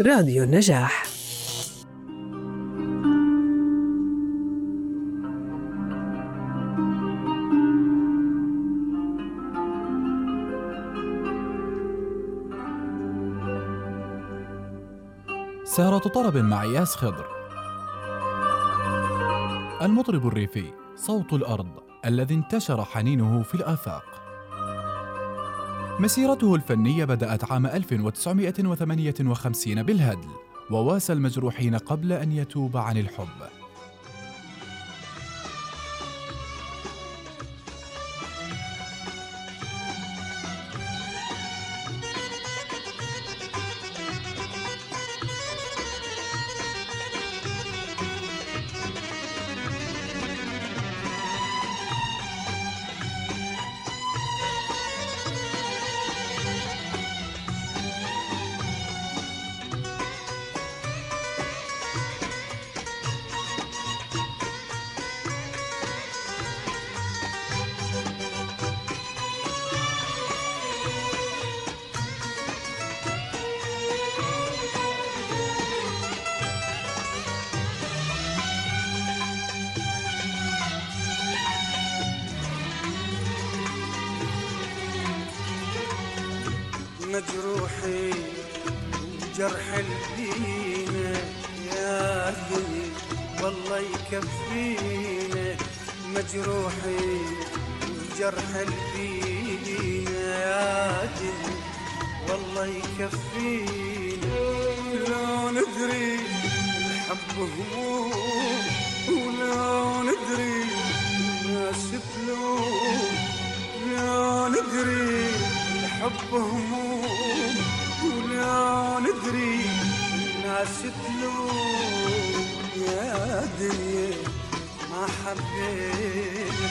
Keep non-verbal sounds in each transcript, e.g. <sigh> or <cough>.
راديو النجاح. سهرة طرب مع إياس خضر. المطرب الريفي صوت الأرض الذي انتشر حنينه في الآفاق. مسيرته الفنية بدأت عام 1958 بالهدل وواسى المجروحين قبل أن يتوب عن الحب. مجروحي وجرح الدين يا دني والله يكفينا. مجروحي وجرح الدين يا دني والله يكفينا. لو ندري الحب هموم ولو ندري الناس تلوم لا ندري الحب هموم ولا ندري الناس تلوم يا دنيا ما حبينا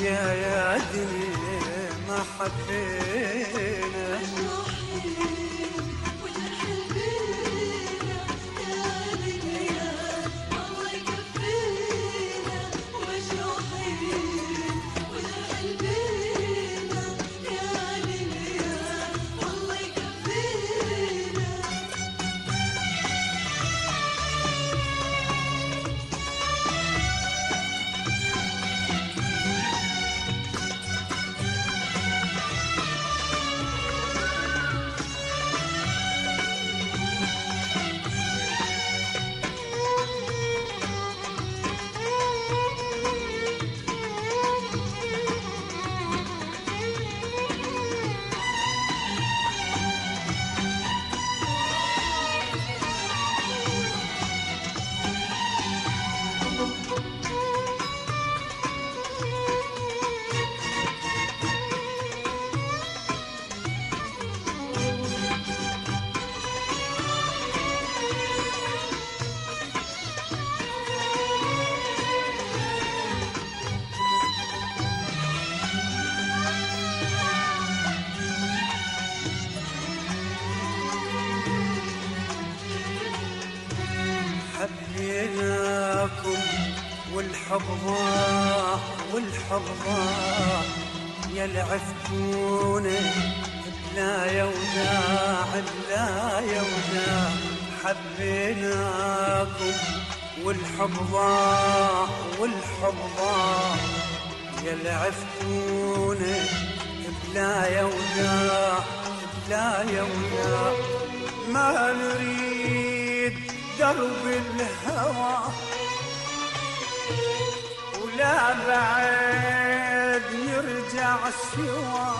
يا يا دنيا ما حبينا. ضاع يا العفتونا بلا يوداع بلا يوداع حبيناكم والحب ضاع والحب ضاع يا العفتونا بلا يوداع بلا يوداع ما نريد درب الهوى ولا بعد سوا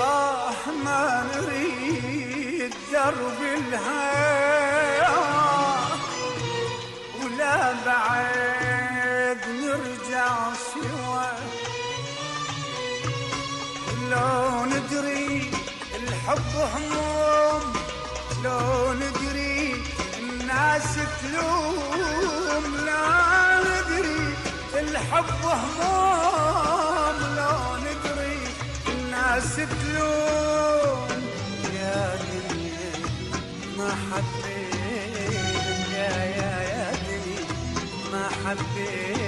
آه ما نريد درب الهوى ولا بعد نرجع سوا لو ندري الحب هموم لو ندري الناس تلوم لا ندري الحب هموم. الناس تلوم يا دنيا ما حبينا. قلبي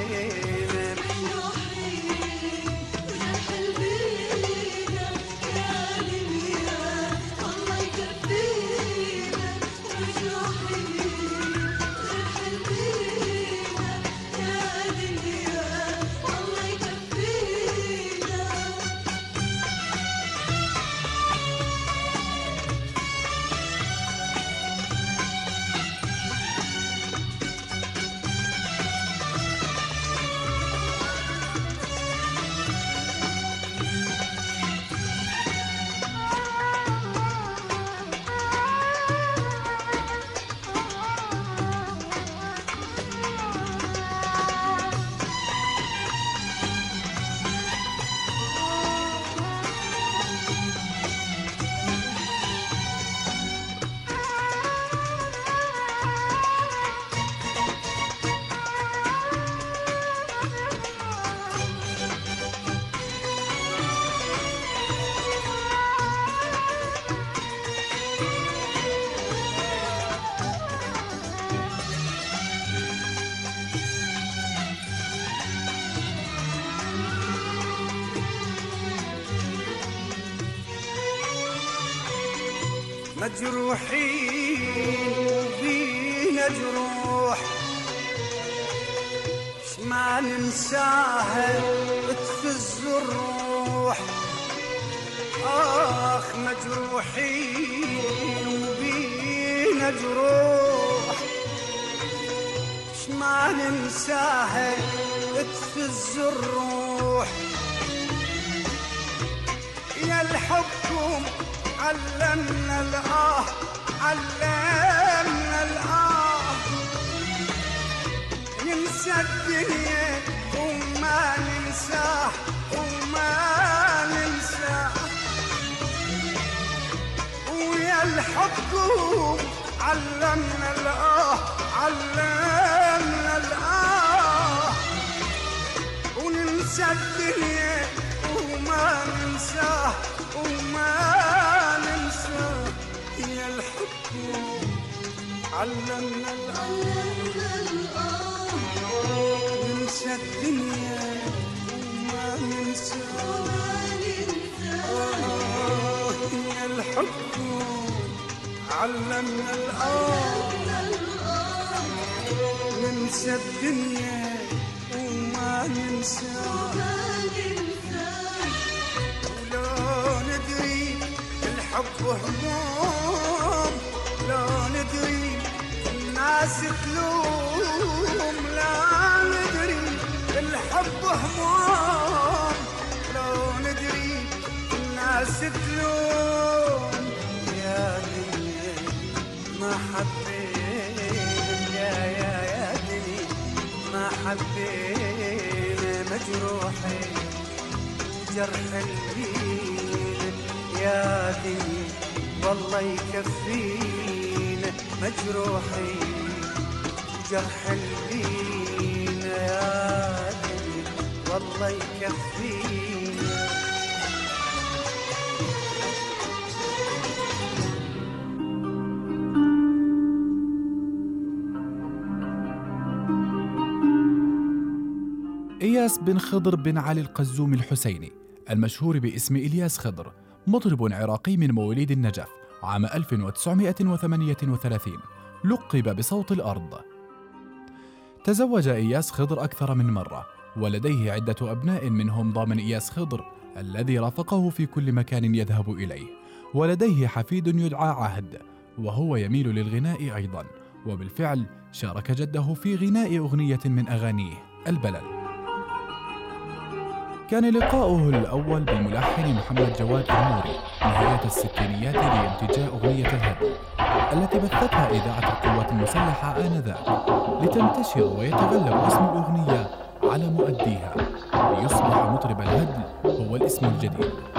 مجروحين وبينا جروح. ما ننساها تفز الروح. آخ مجروحين وبينا جروح. ما ننساها تفز الروح. يا الحبكم علمنا الآه علمنا الآه. ننسى الدنيا وما ننساه وما ننساه. ويا الحبكم علمنا الآه علمنا الآه. وننسى الدنيا وما ننساه وما الحب علمنا الآه ننسى الدنيا وما آه يا الحب علمنا ننسى الدنيا وما ندري الحب هموم ندري الناس تلوم لا ندري الحب هموم. لو ندري الناس تلوم يا دنيا ما حبينا يا يا يا دنيا ما حبينا مجروحين جرح البين يا دنيا والله يكفينا مجروحين جرح البين يا والله يكفينا إياس بن خضر بن علي القزوم الحسيني المشهور باسم إلياس خضر مطرب عراقي من مواليد النجف. عام 1938 لقب بصوت الأرض. تزوج إياس خضر أكثر من مرة ولديه عدة أبناء منهم ضامن إياس خضر الذي رافقه في كل مكان يذهب إليه. ولديه حفيد يدعى عهد وهو يميل للغناء أيضا وبالفعل شارك جده في غناء أغنية من أغانيه البلل. كان لقاؤه الأول بالملحن محمد جواد النوري نهاية الستينيات لانتجاء أغنية الهدم التي بثتها إذاعة القوات المسلحة آنذاك لتنتشر ويتغلب اسم الأغنية على مؤديها ليصبح مطرب الهدم هو الاسم الجديد.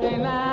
对吗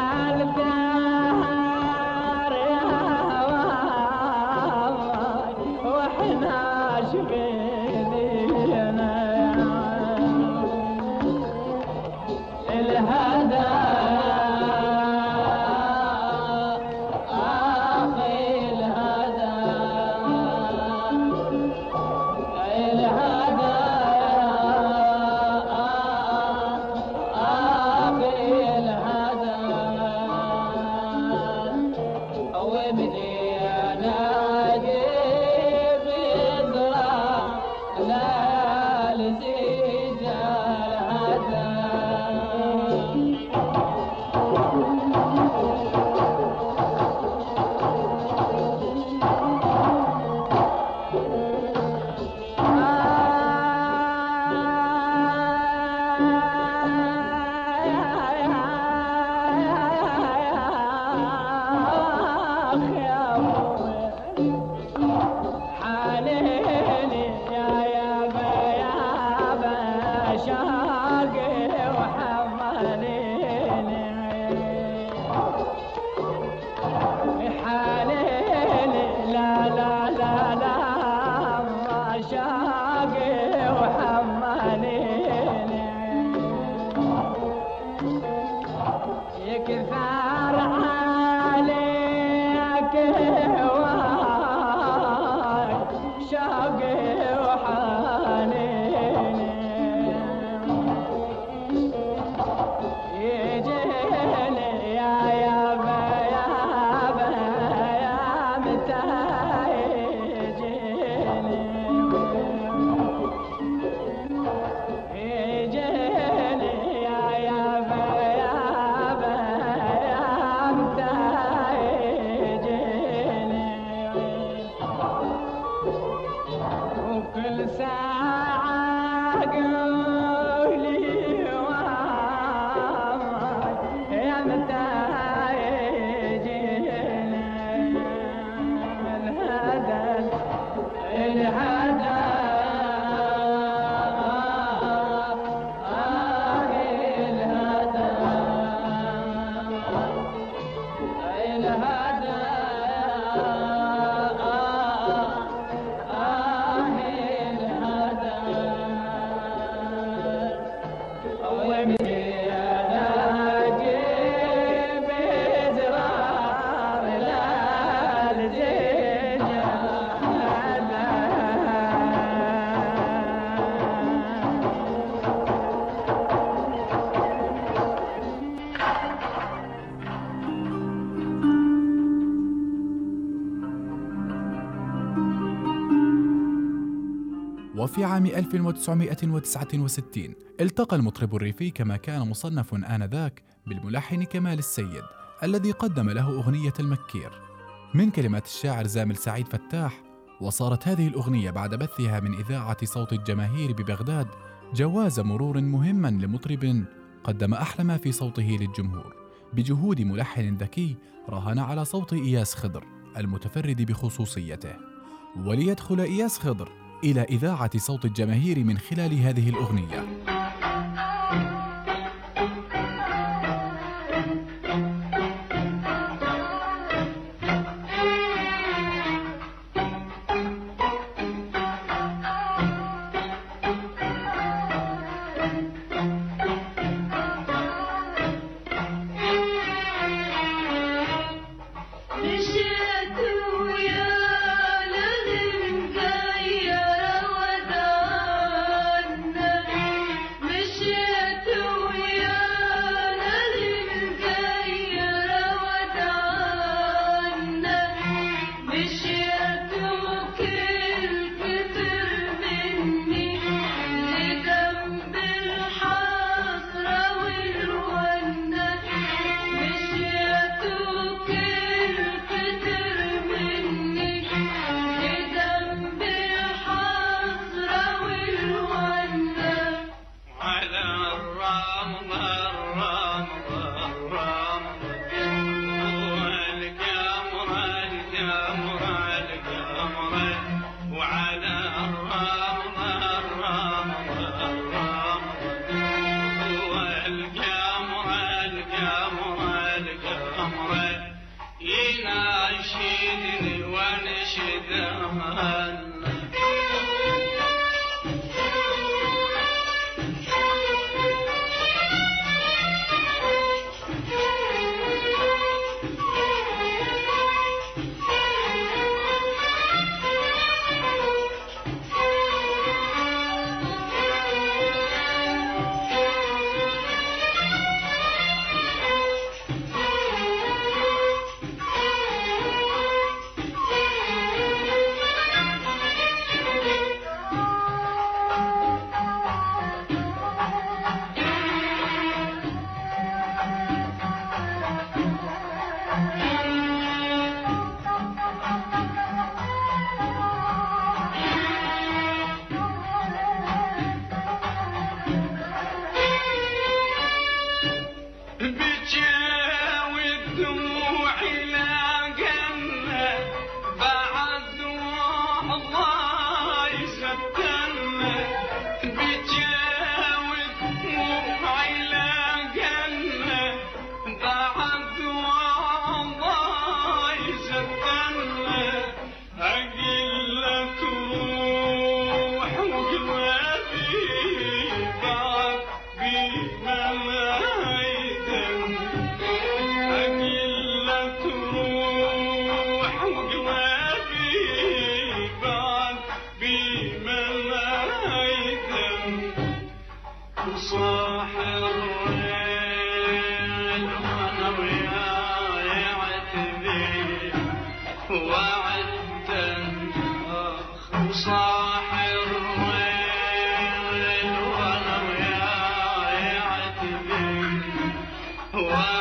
وفي عام 1969 التقى المطرب الريفي كما كان مصنف آنذاك بالملحن كمال السيد الذي قدم له أغنية المكير. من كلمات الشاعر زامل سعيد فتاح وصارت هذه الأغنية بعد بثها من إذاعة صوت الجماهير ببغداد جواز مرور مهما لمطرب قدم أحلى ما في صوته للجمهور بجهود ملحن ذكي راهن على صوت إياس خضر المتفرد بخصوصيته. وليدخل إياس خضر إلى إذاعة صوت الجماهير من خلال هذه الأغنية.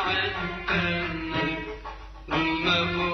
وعدت مبروك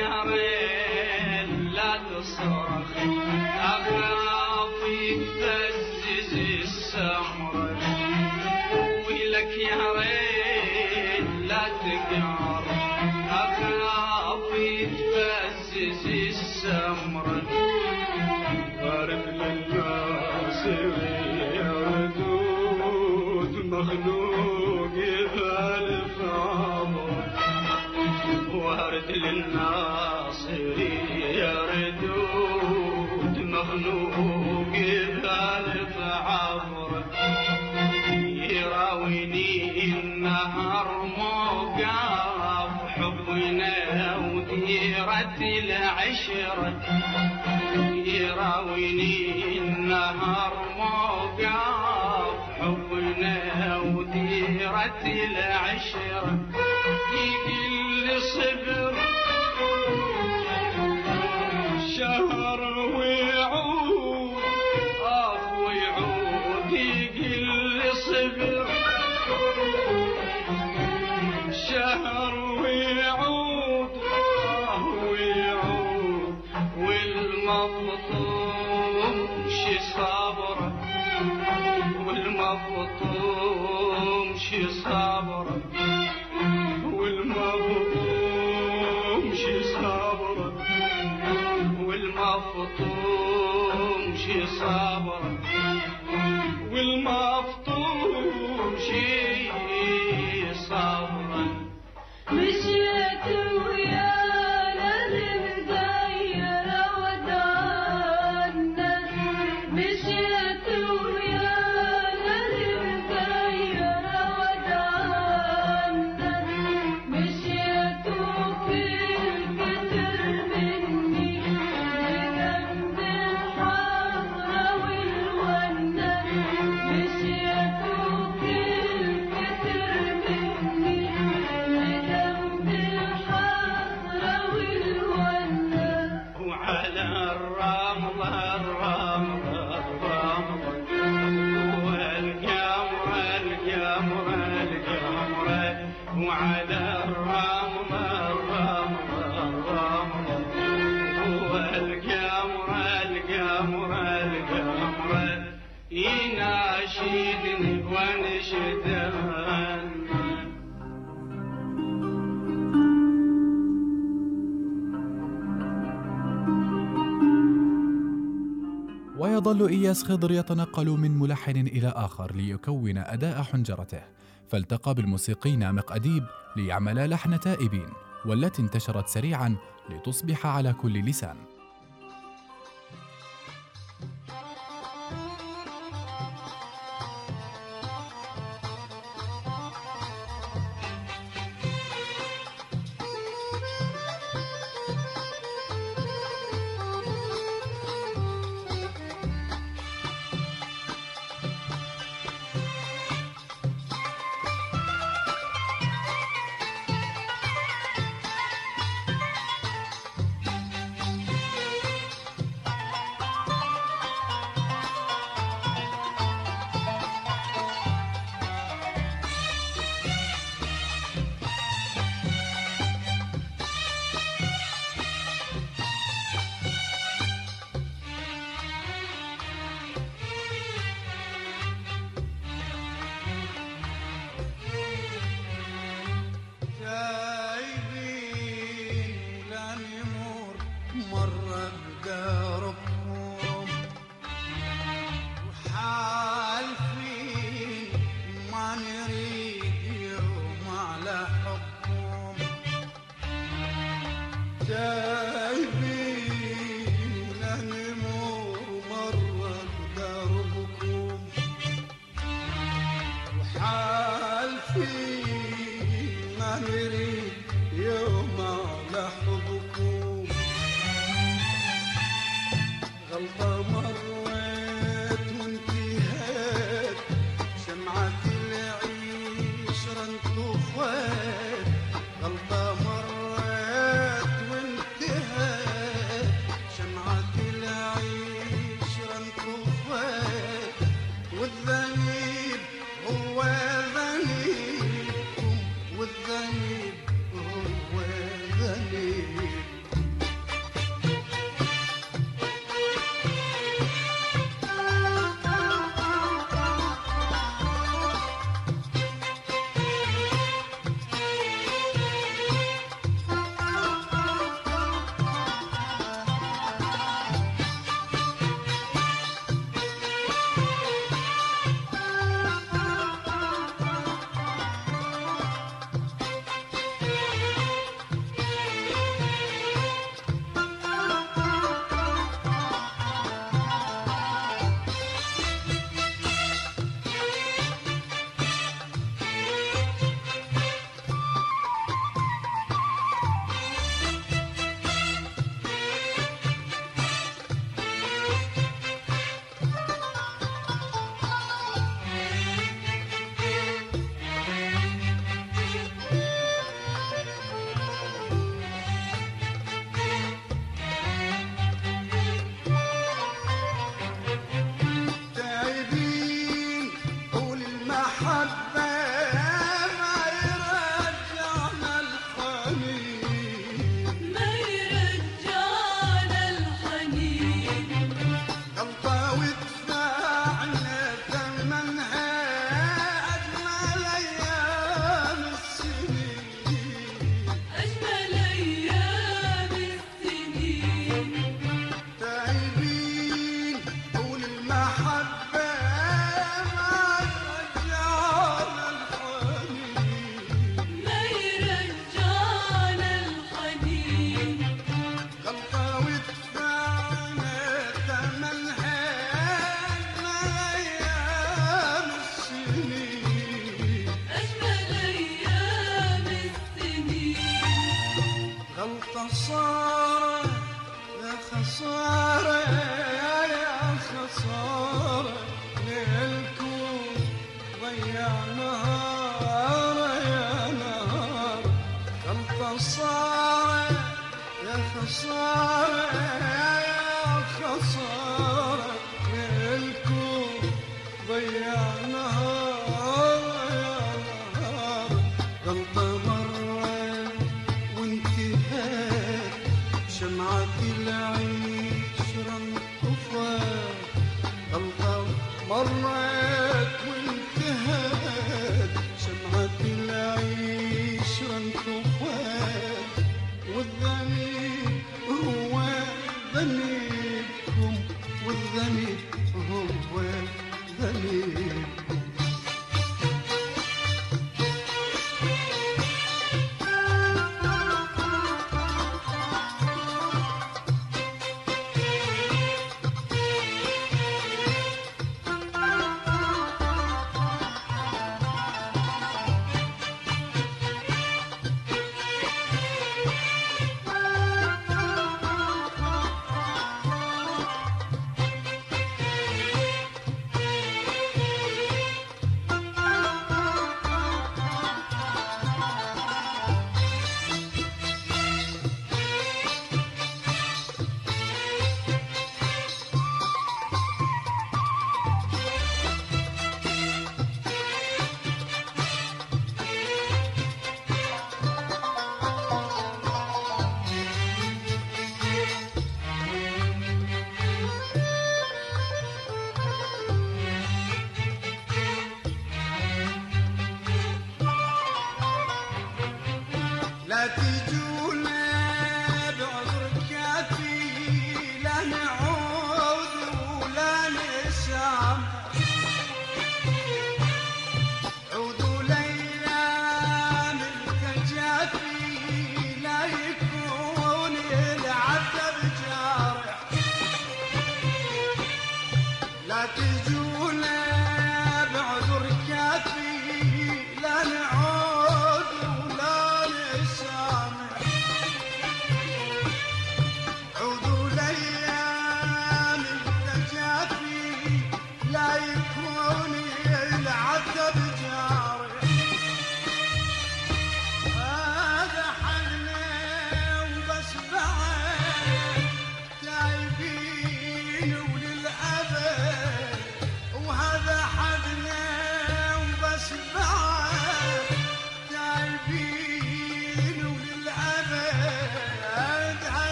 yeah. هذه العشرة يقل صبر. يظل إياس خضر يتنقل من ملحن إلى آخر ليكون أداء حنجرته. فالتقى بالموسيقي نامق أديب ليعملا لحن تائبين والتي انتشرت سريعا لتصبح على كل لسان.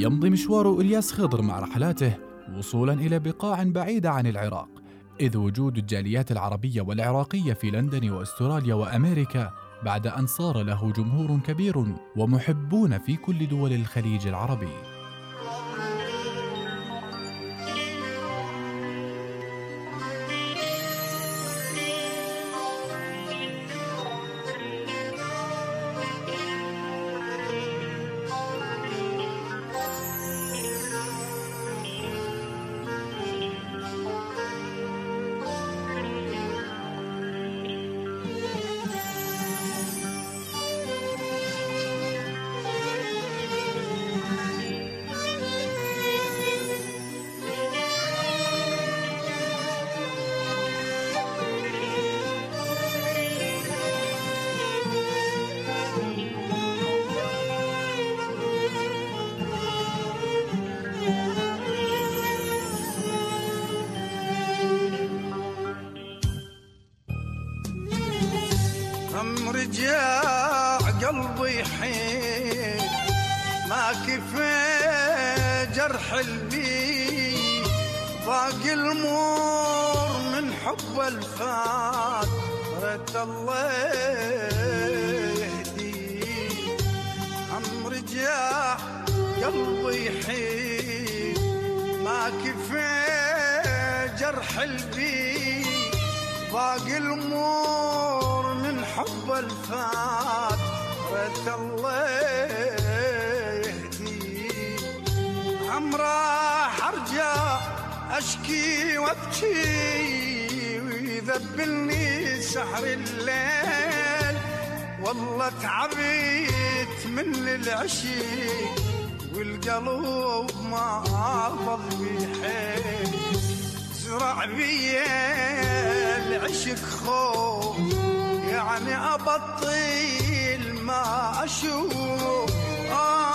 يمضي مشوار إلياس خضر مع رحلاته وصولا إلى بقاع بعيدة عن العراق إذ وجود الجاليات العربية والعراقية في لندن وأستراليا وأمريكا بعد أن صار له جمهور كبير ومحبون في كل دول الخليج العربي. يهدي هم رجع قلبي حين ما كفى جرح البي. باقي الأمور من حب الفات. رد الله يهدي. عم راح أرجع أشكي وأبكي. ويذبلني سحر الليل. والله تعبت من العشيق والقلب ما ضل بحيل زرع بيا العشق خوف يعني أبطل ما أشوف. آب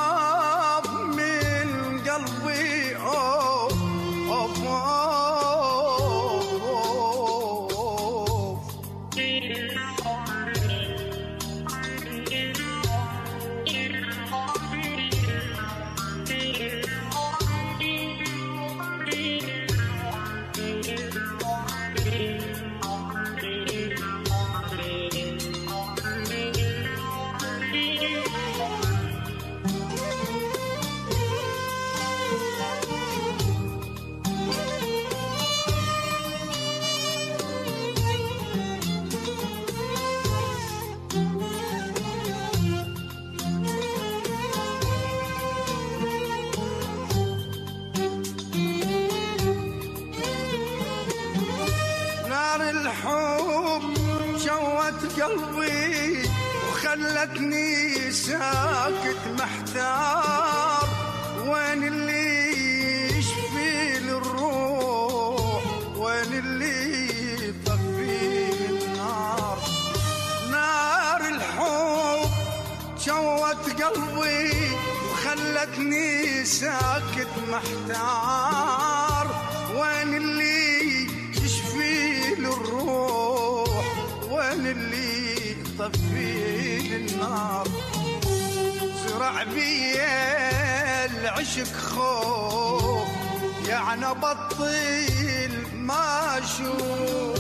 وخلتني ساكت محتار. وين اللي يشفي الروح وين اللي يطفي النار نار الحب جوت قلبي وخلتني ساكت محتار. لي النار. زرع بي العشق خوف يعني بطل ما أشوف.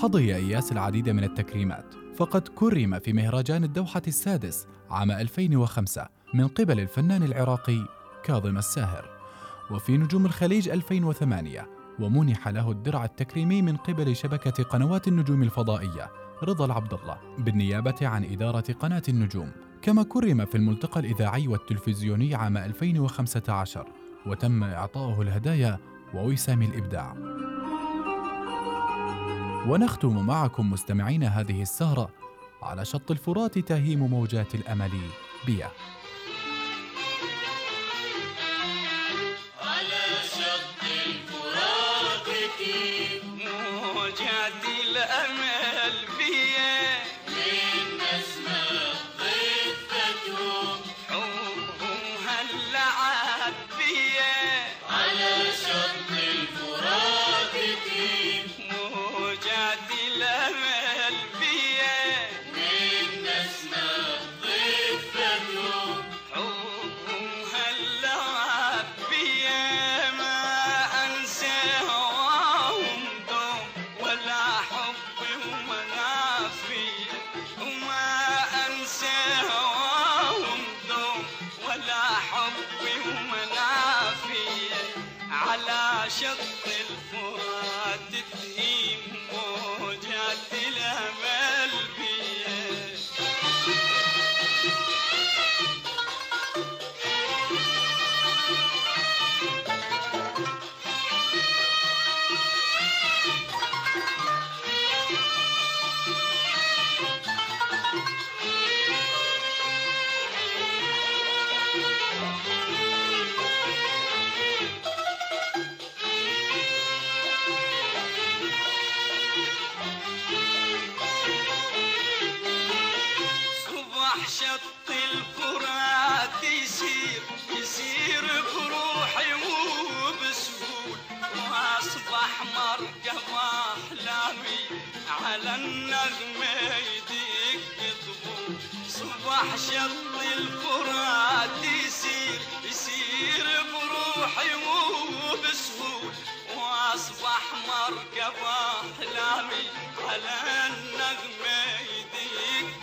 حظي إياس العديد من التكريمات. فقد كرم في مهرجان الدوحة السادس عام 2005 من قبل الفنان العراقي كاظم الساهر. وفي نجوم الخليج 2008 ومنح له الدرع التكريمي من قبل شبكة قنوات النجوم الفضائية رضا العبد الله بالنيابة عن إدارة قناة النجوم. كما كرم في الملتقى الإذاعي والتلفزيوني عام 2015 وتم إعطائه الهدايا ووسام الإبداع. ونختم معكم مستمعين هذه السهرة على شط الفرات تهيم موجات الأمل. بيا. Thank <laughs> you. مركب احلامي على النغمة يدق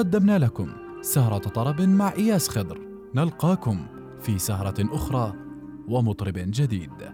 قدمنا لكم سهرة طرب مع إياس خضر. نلقاكم في سهرة أخرى ومطرب جديد.